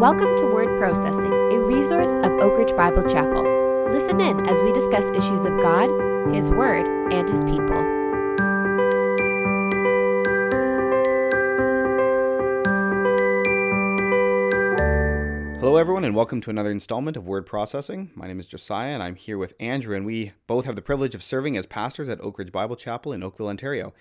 Welcome to Word Processing, a resource of Oak Ridge Bible Chapel. Listen in as we discuss issues of God, His Word, and His people. Hello, everyone, and welcome to another installment of Word Processing. My name is Josiah, and I'm here with Andrew, and we both have the privilege of serving as pastors at Oak Ridge Bible Chapel in Oakville, Ontario.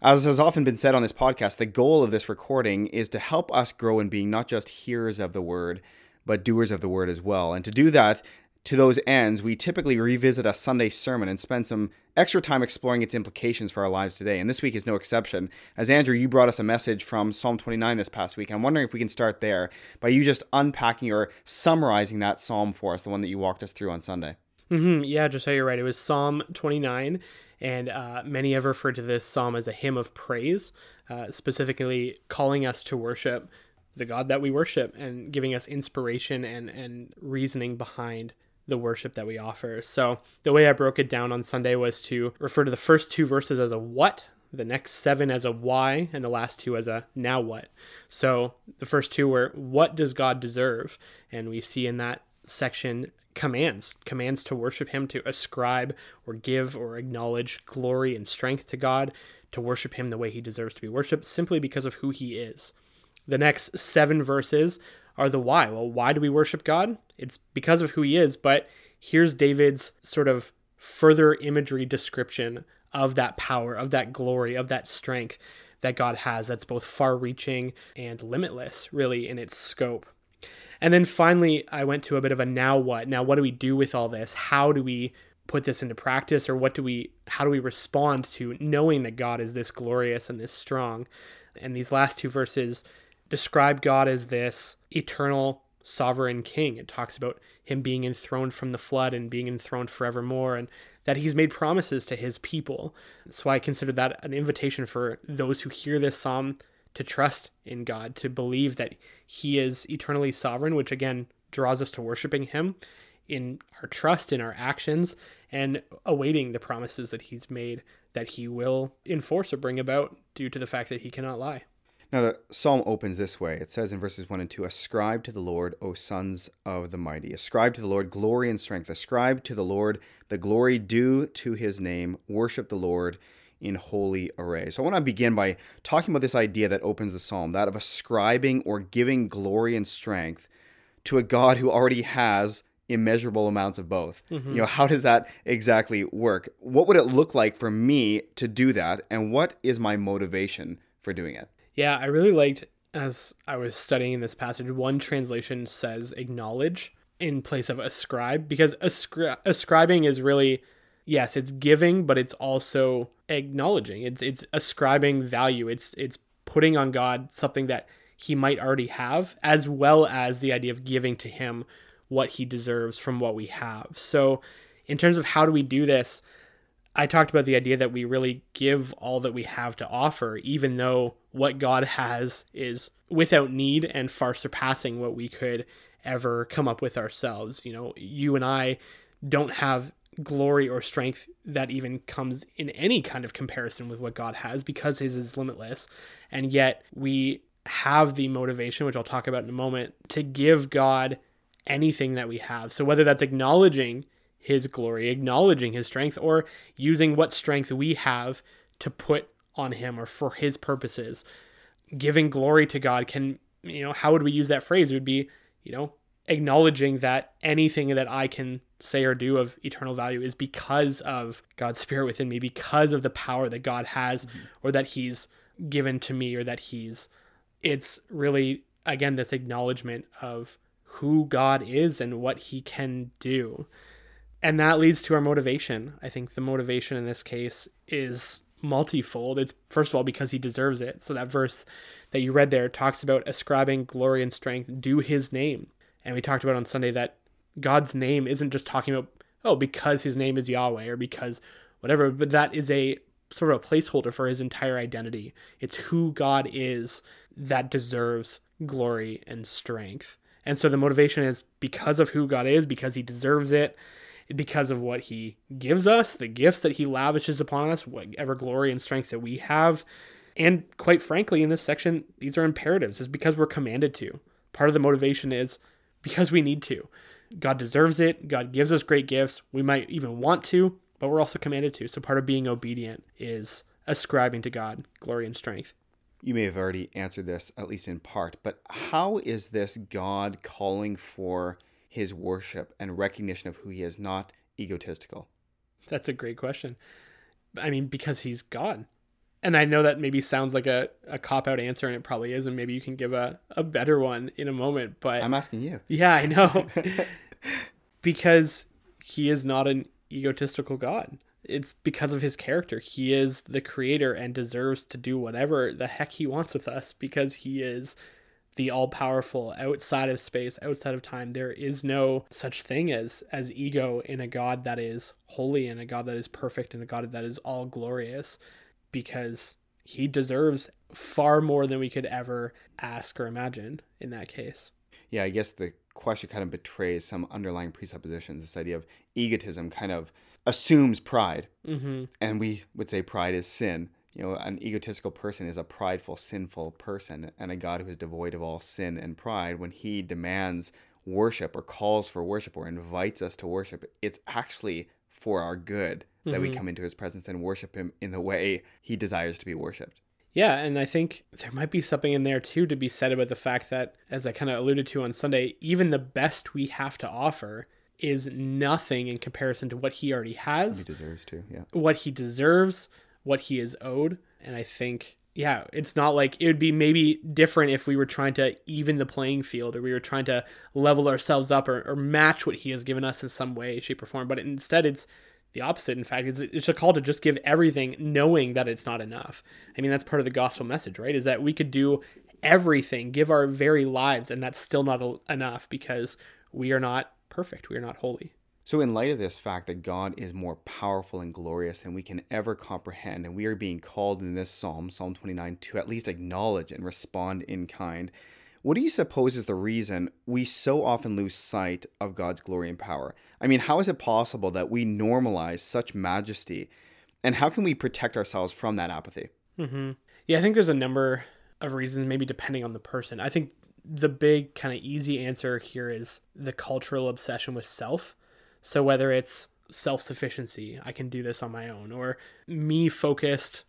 As has often been said on this podcast, the goal of this recording is to help us grow in being not just hearers of the word, but doers of the word as well. And to do that, to those ends, we typically revisit a Sunday sermon and spend some extra time exploring its implications for our lives today. And this week is no exception. As Andrew, you brought us a message from Psalm 29 this past week. I'm wondering if we can start there by you just unpacking or summarizing that psalm for us, the one that you walked us through on Sunday. Mm-hmm. Yeah, just so you're right. It was Psalm 29 and uh, many have referred to this psalm as a hymn of praise, uh, specifically calling us to worship the God that we worship and giving us inspiration and, and reasoning behind the worship that we offer. So, the way I broke it down on Sunday was to refer to the first two verses as a what, the next seven as a why, and the last two as a now what. So, the first two were what does God deserve? And we see in that section commands commands to worship him to ascribe or give or acknowledge glory and strength to god to worship him the way he deserves to be worshiped simply because of who he is. The next seven verses are the why. Well why do we worship god? It's because of who he is but here's david's sort of further imagery description of that power of that glory of that strength that god has that's both far reaching and limitless really in its scope and then finally, I went to a bit of a now what? Now, what do we do with all this? How do we put this into practice or what do we how do we respond to knowing that God is this glorious and this strong? And these last two verses describe God as this eternal sovereign king. It talks about him being enthroned from the flood and being enthroned forevermore and that he's made promises to his people. So I consider that an invitation for those who hear this psalm to trust in God, to believe that He is eternally sovereign, which again draws us to worshiping Him in our trust, in our actions, and awaiting the promises that He's made that He will enforce or bring about due to the fact that He cannot lie. Now, the psalm opens this way. It says in verses 1 and 2 Ascribe to the Lord, O sons of the mighty. Ascribe to the Lord glory and strength. Ascribe to the Lord the glory due to his name. Worship the Lord in holy array. So I want to begin by talking about this idea that opens the psalm, that of ascribing or giving glory and strength to a God who already has immeasurable amounts of both. Mm-hmm. You know, how does that exactly work? What would it look like for me to do that and what is my motivation for doing it? Yeah, I really liked as I was studying this passage, one translation says acknowledge in place of ascribe because ascri- ascribing is really yes, it's giving, but it's also acknowledging. It's it's ascribing value. It's it's putting on God something that he might already have, as well as the idea of giving to him what he deserves from what we have. So, in terms of how do we do this, I talked about the idea that we really give all that we have to offer, even though what God has is without need and far surpassing what we could ever come up with ourselves. You know, you and I don't have glory or strength that even comes in any kind of comparison with what God has because his is limitless. And yet we have the motivation, which I'll talk about in a moment, to give God anything that we have. So whether that's acknowledging his glory, acknowledging his strength, or using what strength we have to put on him or for his purposes, giving glory to God can, you know, how would we use that phrase? It would be, you know, acknowledging that anything that I can say or do of eternal value is because of God's spirit within me, because of the power that God has mm-hmm. or that He's given to me or that He's. It's really, again, this acknowledgement of who God is and what He can do. And that leads to our motivation. I think the motivation in this case is multifold. It's first of all because he deserves it. So that verse that you read there talks about ascribing glory and strength due his name. And we talked about on Sunday that God's name isn't just talking about, oh, because his name is Yahweh or because whatever, but that is a sort of a placeholder for his entire identity. It's who God is that deserves glory and strength. And so the motivation is because of who God is, because he deserves it, because of what he gives us, the gifts that he lavishes upon us, whatever glory and strength that we have. And quite frankly, in this section, these are imperatives. It's because we're commanded to. Part of the motivation is because we need to. God deserves it. God gives us great gifts. We might even want to, but we're also commanded to. So part of being obedient is ascribing to God glory and strength. You may have already answered this, at least in part, but how is this God calling for his worship and recognition of who he is, not egotistical? That's a great question. I mean, because he's God. And I know that maybe sounds like a, a cop out answer, and it probably is, and maybe you can give a, a better one in a moment. But I'm asking you. Yeah, I know. because he is not an egotistical God. It's because of his character. He is the creator and deserves to do whatever the heck he wants with us because he is the all powerful outside of space, outside of time. There is no such thing as as ego in a God that is holy and a God that is perfect and a God that is all glorious because he deserves far more than we could ever ask or imagine in that case. Yeah, I guess the question kind of betrays some underlying presuppositions. This idea of egotism kind of assumes pride, mm-hmm. and we would say pride is sin. You know, an egotistical person is a prideful, sinful person, and a God who is devoid of all sin and pride, when he demands worship or calls for worship or invites us to worship, it's actually for our good that mm-hmm. we come into his presence and worship him in the way he desires to be worshiped. Yeah, and I think there might be something in there too to be said about the fact that, as I kind of alluded to on Sunday, even the best we have to offer is nothing in comparison to what he already has. He deserves to, yeah. What he deserves, what he is owed. And I think, yeah, it's not like it would be maybe different if we were trying to even the playing field or we were trying to level ourselves up or, or match what he has given us in some way, shape, or form. But instead, it's the opposite. In fact, it's, it's a call to just give everything, knowing that it's not enough. I mean, that's part of the gospel message, right? Is that we could do everything, give our very lives, and that's still not enough because we are not perfect. We are not holy. So, in light of this fact that God is more powerful and glorious than we can ever comprehend, and we are being called in this psalm, Psalm 29, to at least acknowledge and respond in kind, what do you suppose is the reason we so often lose sight of God's glory and power? I mean, how is it possible that we normalize such majesty? And how can we protect ourselves from that apathy? Mm-hmm. Yeah, I think there's a number of reasons, maybe depending on the person. I think the big kind of easy answer here is the cultural obsession with self. So whether it's self sufficiency, I can do this on my own, or me focused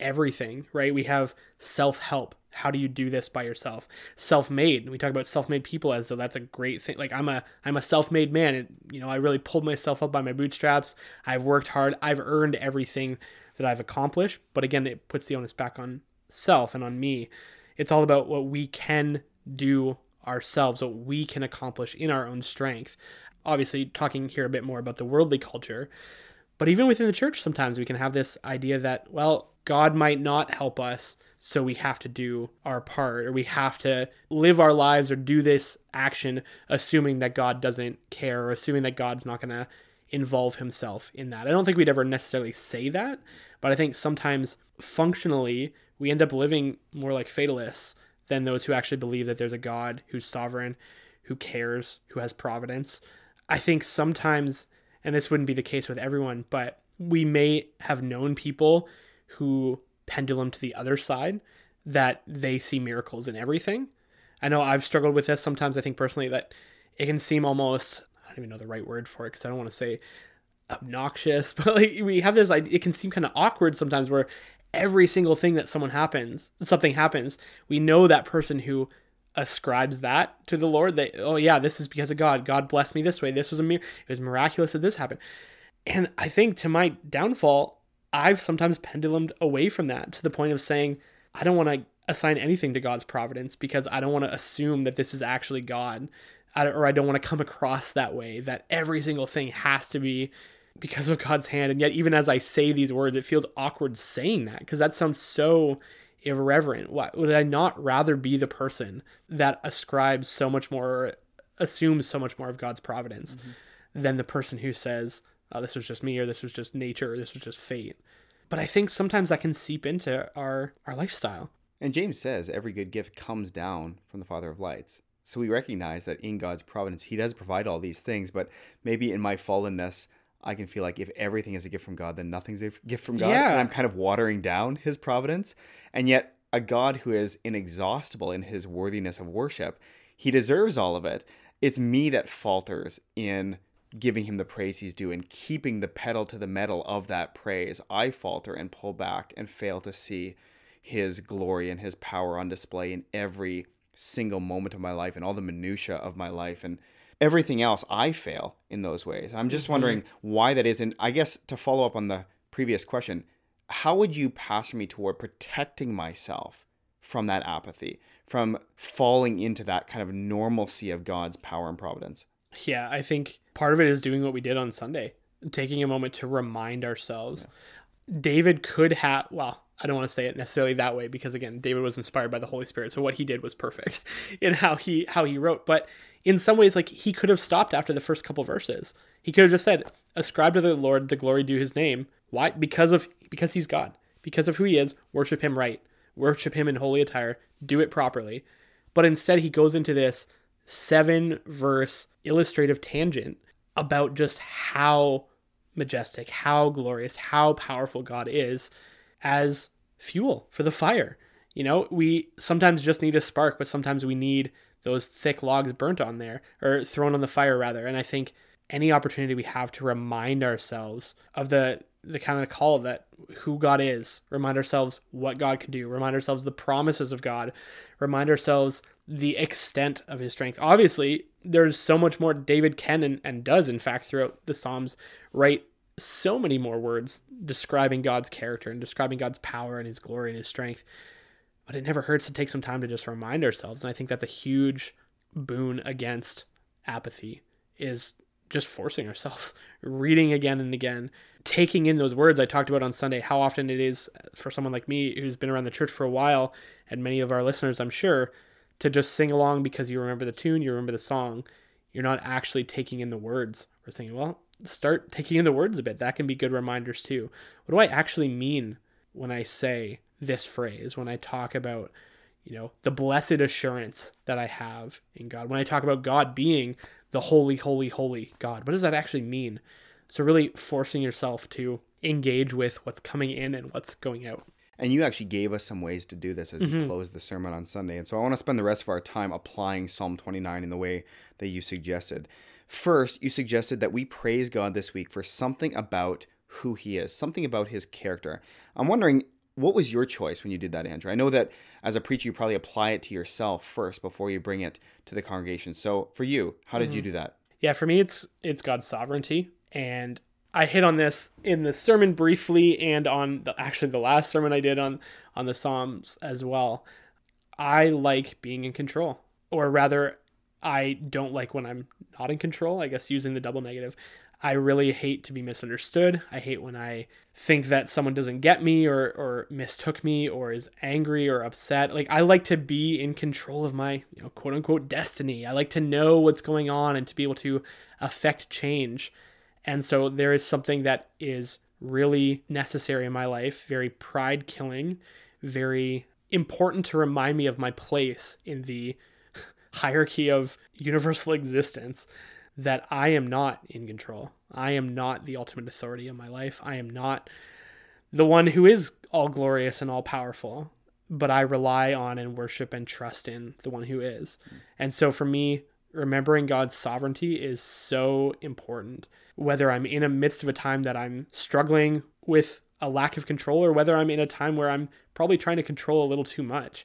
everything, right? We have self help. How do you do this by yourself? Self made. We talk about self made people as though that's a great thing. Like I'm a I'm a self made man. And, you know, I really pulled myself up by my bootstraps. I've worked hard. I've earned everything that I've accomplished. But again, it puts the onus back on self and on me. It's all about what we can do ourselves, what we can accomplish in our own strength. Obviously, talking here a bit more about the worldly culture. But even within the church, sometimes we can have this idea that, well, God might not help us, so we have to do our part, or we have to live our lives or do this action assuming that God doesn't care, or assuming that God's not going to involve himself in that. I don't think we'd ever necessarily say that, but I think sometimes functionally we end up living more like fatalists than those who actually believe that there's a God who's sovereign, who cares, who has providence. I think sometimes, and this wouldn't be the case with everyone, but we may have known people who pendulum to the other side that they see miracles in everything. I know I've struggled with this sometimes. I think personally that it can seem almost, I don't even know the right word for it because I don't want to say obnoxious, but like we have this, it can seem kind of awkward sometimes where every single thing that someone happens, something happens, we know that person who ascribes that to the Lord. That oh yeah, this is because of God. God blessed me this way. This was a mir- it was miraculous that this happened. And I think to my downfall, I've sometimes pendulumed away from that to the point of saying I don't want to assign anything to God's providence because I don't want to assume that this is actually God, or I don't want to come across that way that every single thing has to be because of God's hand. And yet, even as I say these words, it feels awkward saying that because that sounds so irreverent. Why would I not rather be the person that ascribes so much more, assumes so much more of God's providence mm-hmm. than the person who says, oh, this was just me, or this was just nature, or this was just fate. But I think sometimes that can seep into our, our lifestyle. And James says every good gift comes down from the Father of lights. So we recognize that in God's providence, He does provide all these things, but maybe in my fallenness, I can feel like if everything is a gift from God, then nothing's a gift from God. Yeah. And I'm kind of watering down his providence. And yet, a God who is inexhaustible in his worthiness of worship, He deserves all of it. It's me that falters in giving him the praise he's due and keeping the pedal to the metal of that praise. I falter and pull back and fail to see his glory and his power on display in every single moment of my life and all the minutia of my life and everything else I fail in those ways. I'm just mm-hmm. wondering why that is and I guess to follow up on the previous question, how would you pastor me toward protecting myself from that apathy, from falling into that kind of normalcy of God's power and providence? Yeah, I think part of it is doing what we did on Sunday, taking a moment to remind ourselves. Yeah. David could have, well, I don't want to say it necessarily that way because again, David was inspired by the Holy Spirit, so what he did was perfect in how he how he wrote. But in some ways, like he could have stopped after the first couple verses. He could have just said, "Ascribe to the Lord the glory due His name." Why? Because of because He's God, because of who He is. Worship Him right. Worship Him in holy attire. Do it properly. But instead, he goes into this seven verse illustrative tangent about just how majestic, how glorious, how powerful God is as fuel for the fire. You know, we sometimes just need a spark, but sometimes we need those thick logs burnt on there or thrown on the fire rather. And I think any opportunity we have to remind ourselves of the the kind of call that who God is, remind ourselves what God can do, remind ourselves the promises of God, remind ourselves the extent of his strength. Obviously, there's so much more David can and, and does, in fact, throughout the Psalms, write so many more words describing God's character and describing God's power and his glory and his strength. But it never hurts to take some time to just remind ourselves. And I think that's a huge boon against apathy is just forcing ourselves, reading again and again, taking in those words I talked about on Sunday, how often it is for someone like me who's been around the church for a while, and many of our listeners, I'm sure, to just sing along because you remember the tune, you remember the song. You're not actually taking in the words. We're saying, well, start taking in the words a bit. That can be good reminders too. What do I actually mean when I say this phrase, when I talk about, you know, the blessed assurance that I have in God, when I talk about God being the holy, holy, holy God, what does that actually mean? So, really forcing yourself to engage with what's coming in and what's going out. And you actually gave us some ways to do this as mm-hmm. you closed the sermon on Sunday. And so I want to spend the rest of our time applying Psalm 29 in the way that you suggested. First, you suggested that we praise God this week for something about who he is, something about his character. I'm wondering, what was your choice when you did that, Andrew? I know that as a preacher, you probably apply it to yourself first before you bring it to the congregation. So for you, how did mm-hmm. you do that? Yeah, for me, it's it's God's sovereignty, and I hit on this in the sermon briefly and on the, actually the last sermon I did on on the Psalms as well. I like being in control, or rather, I don't like when I'm not in control. I guess using the double negative. I really hate to be misunderstood. I hate when I think that someone doesn't get me or or mistook me or is angry or upset. Like I like to be in control of my, you know, quote unquote destiny. I like to know what's going on and to be able to affect change. And so there is something that is really necessary in my life, very pride killing, very important to remind me of my place in the hierarchy of universal existence that I am not in control. I am not the ultimate authority in my life. I am not the one who is all glorious and all powerful, but I rely on and worship and trust in the one who is. And so for me, remembering God's sovereignty is so important whether I'm in a midst of a time that I'm struggling with a lack of control or whether I'm in a time where I'm probably trying to control a little too much.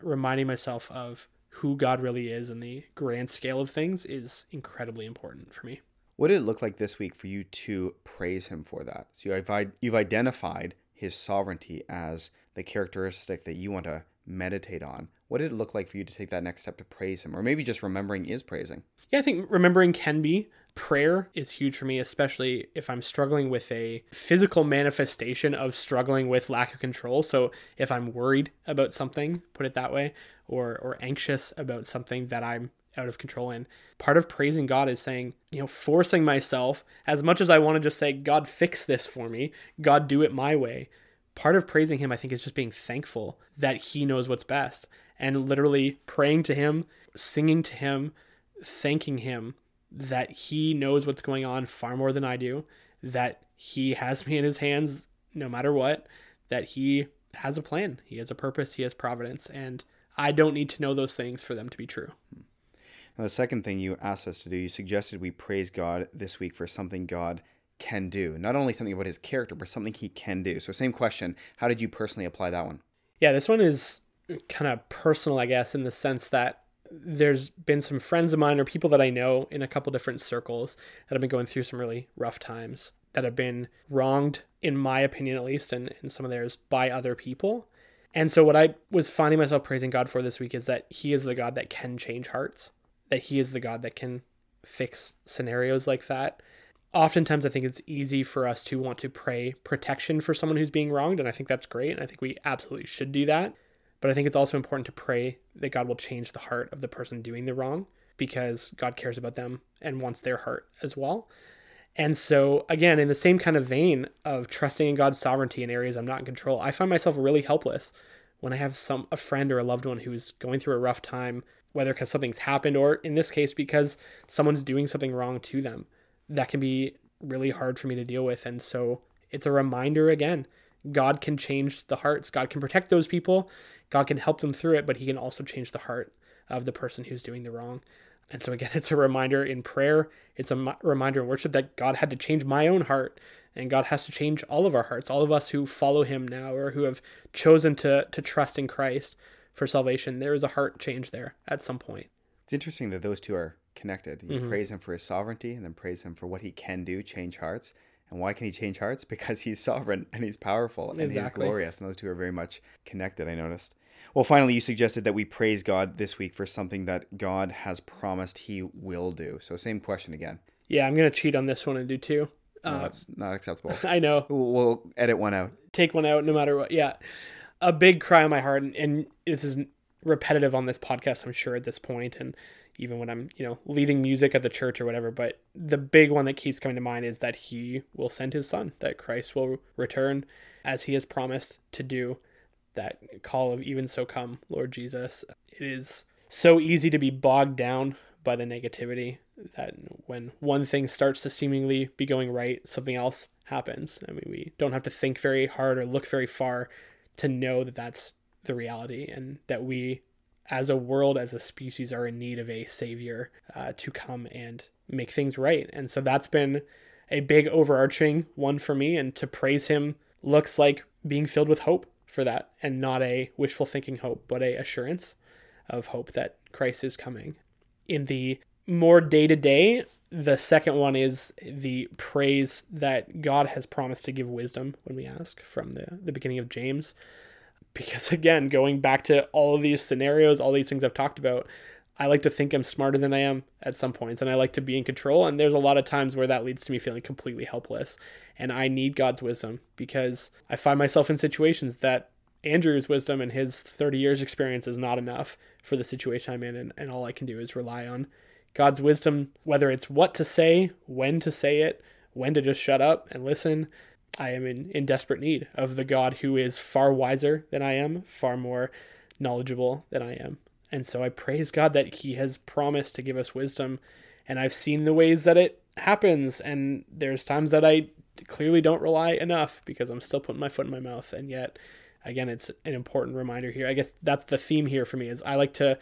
Reminding myself of who God really is and the grand scale of things is incredibly important for me. What did it look like this week for you to praise Him for that? So you've, you've identified His sovereignty as the characteristic that you want to meditate on. What did it look like for you to take that next step to praise Him? Or maybe just remembering is praising? Yeah, I think remembering can be prayer is huge for me, especially if I'm struggling with a physical manifestation of struggling with lack of control. So if I'm worried about something, put it that way, or or anxious about something that I'm out of control in. Part of praising God is saying, you know, forcing myself as much as I want to just say, God, fix this for me, God, do it my way. Part of praising Him, I think, is just being thankful that He knows what's best and literally praying to Him, singing to Him, thanking Him that he knows what's going on far more than I do, that he has me in his hands no matter what, that he has a plan, he has a purpose, he has providence, and I don't need to know those things for them to be true. And the second thing you asked us to do, you suggested we praise God this week for something God can do. Not only something about his character, but something he can do. So, same question. How did you personally apply that one? Yeah, this one is kind of personal, I guess, in the sense that there's been some friends of mine or people that I know in a couple different circles that have been going through some really rough times that have been wronged, in my opinion at least, and in some of theirs by other people. And so, what I was finding myself praising God for this week is that He is the God that can change hearts, that He is the God that can fix scenarios like that. Oftentimes, I think it's easy for us to want to pray protection for someone who's being wronged, and I think that's great, and I think we absolutely should do that. But I think it's also important to pray that God will change the heart of the person doing the wrong because God cares about them and wants their heart as well. And so, again, in the same kind of vein of trusting in God's sovereignty in areas I'm not in control, I find myself really helpless when I have some a friend or a loved one who's going through a rough time, whether because something's happened or in this case because someone's doing something wrong to them. That can be really hard for me to deal with. And so it's a reminder again God can change the hearts. God can protect those people. God can help them through it, but He can also change the heart of the person who's doing the wrong. And so, again, it's a reminder in prayer, it's a reminder in worship that God had to change my own heart, and God has to change all of our hearts, all of us who follow Him now or who have chosen to, to trust in Christ for salvation. There is a heart change there at some point. It's interesting that those two are connected. You mm-hmm. praise Him for His sovereignty and then praise Him for what He can do, change hearts. And why can he change hearts? Because he's sovereign and he's powerful and exactly. he's glorious. And those two are very much connected, I noticed. Well, finally, you suggested that we praise God this week for something that God has promised he will do. So, same question again. Yeah, I'm going to cheat on this one and do two. No, uh, that's not acceptable. I know. We'll edit one out. Take one out no matter what. Yeah. A big cry on my heart, and, and this is repetitive on this podcast, I'm sure, at this point, and even when I'm, you know, leading music at the church or whatever. But the big one that keeps coming to mind is that he will send his son, that Christ will return as he has promised to do that call of even so come, Lord Jesus. It is so easy to be bogged down by the negativity that when one thing starts to seemingly be going right, something else happens. I mean, we don't have to think very hard or look very far to know that that's the reality and that we, as a world, as a species, are in need of a savior uh, to come and make things right. And so that's been a big overarching one for me. And to praise him looks like being filled with hope for that and not a wishful thinking hope, but a assurance of hope that Christ is coming. In the more day to day, the second one is the praise that God has promised to give wisdom when we ask from the, the beginning of James. Because again, going back to all of these scenarios, all these things I've talked about, I like to think I'm smarter than I am at some points, and I like to be in control. And there's a lot of times where that leads to me feeling completely helpless. And I need God's wisdom because I find myself in situations that Andrew's wisdom and his 30 years experience is not enough for the situation I'm in. And, and all I can do is rely on God's wisdom, whether it's what to say, when to say it, when to just shut up and listen. I am in, in desperate need of the God who is far wiser than I am, far more knowledgeable than I am. And so I praise God that He has promised to give us wisdom. And I've seen the ways that it happens. And there's times that I clearly don't rely enough because I'm still putting my foot in my mouth. And yet, again, it's an important reminder here. I guess that's the theme here for me is I like to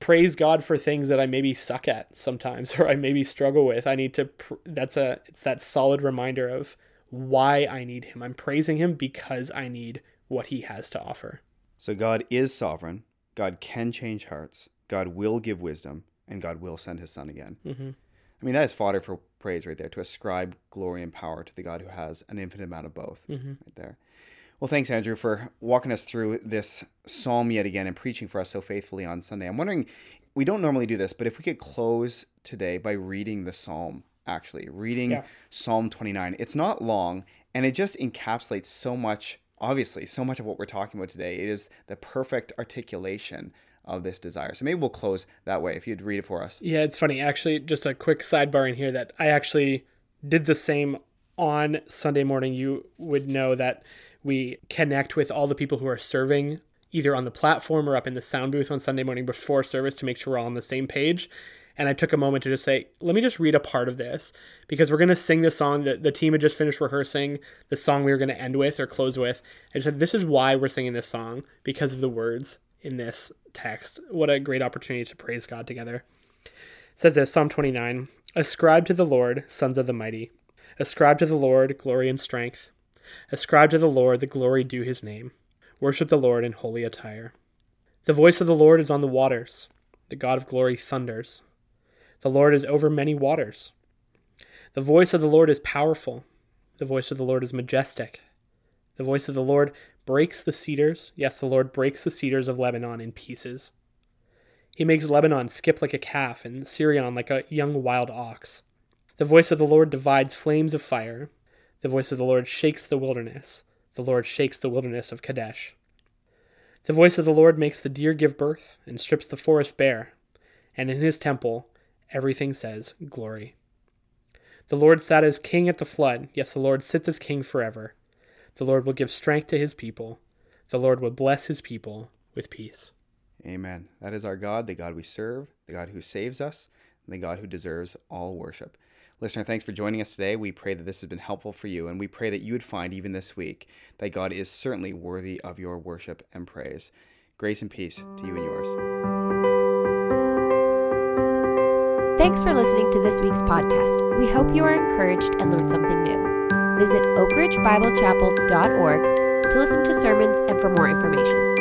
praise God for things that I maybe suck at sometimes or I maybe struggle with. I need to pr- that's a it's that solid reminder of why I need him. I'm praising him because I need what he has to offer. So God is sovereign. God can change hearts, God will give wisdom, and God will send his son again. Mm-hmm. I mean, that is fodder for praise right there, to ascribe glory and power to the God who has an infinite amount of both mm-hmm. right there. Well, thanks, Andrew, for walking us through this psalm yet again and preaching for us so faithfully on Sunday. I'm wondering, we don't normally do this, but if we could close today by reading the psalm, actually, reading yeah. Psalm 29. It's not long, and it just encapsulates so much obviously so much of what we're talking about today it is the perfect articulation of this desire. So maybe we'll close that way if you'd read it for us. Yeah, it's funny. Actually, just a quick sidebar in here that I actually did the same on Sunday morning. You would know that we connect with all the people who are serving either on the platform or up in the sound booth on Sunday morning before service to make sure we're all on the same page and I took a moment to just say, let me just read a part of this because we're going to sing the song that the team had just finished rehearsing, the song we were going to end with or close with. I said, this is why we're singing this song because of the words in this text. What a great opportunity to praise God together. It says this Psalm 29 Ascribe to the Lord, sons of the mighty. Ascribe to the Lord glory and strength. Ascribe to the Lord the glory due his name. Worship the Lord in holy attire. The voice of the Lord is on the waters. The God of glory thunders. The Lord is over many waters. The voice of the Lord is powerful. The voice of the Lord is majestic. The voice of the Lord breaks the cedars. Yes, the Lord breaks the cedars of Lebanon in pieces. He makes Lebanon skip like a calf and Sirion like a young wild ox. The voice of the Lord divides flames of fire. The voice of the Lord shakes the wilderness. The Lord shakes the wilderness of Kadesh. The voice of the Lord makes the deer give birth and strips the forest bare. And in his temple, everything says, Glory. The Lord sat as king at the flood. Yes, the Lord sits as king forever. The Lord will give strength to his people. The Lord will bless his people with peace. Amen. That is our God, the God we serve, the God who saves us, and the God who deserves all worship. Listener, thanks for joining us today. We pray that this has been helpful for you, and we pray that you would find, even this week, that God is certainly worthy of your worship and praise. Grace and peace to you and yours. Thanks for listening to this week's podcast. We hope you are encouraged and learned something new. Visit oakridgebiblechapel.org to listen to sermons and for more information.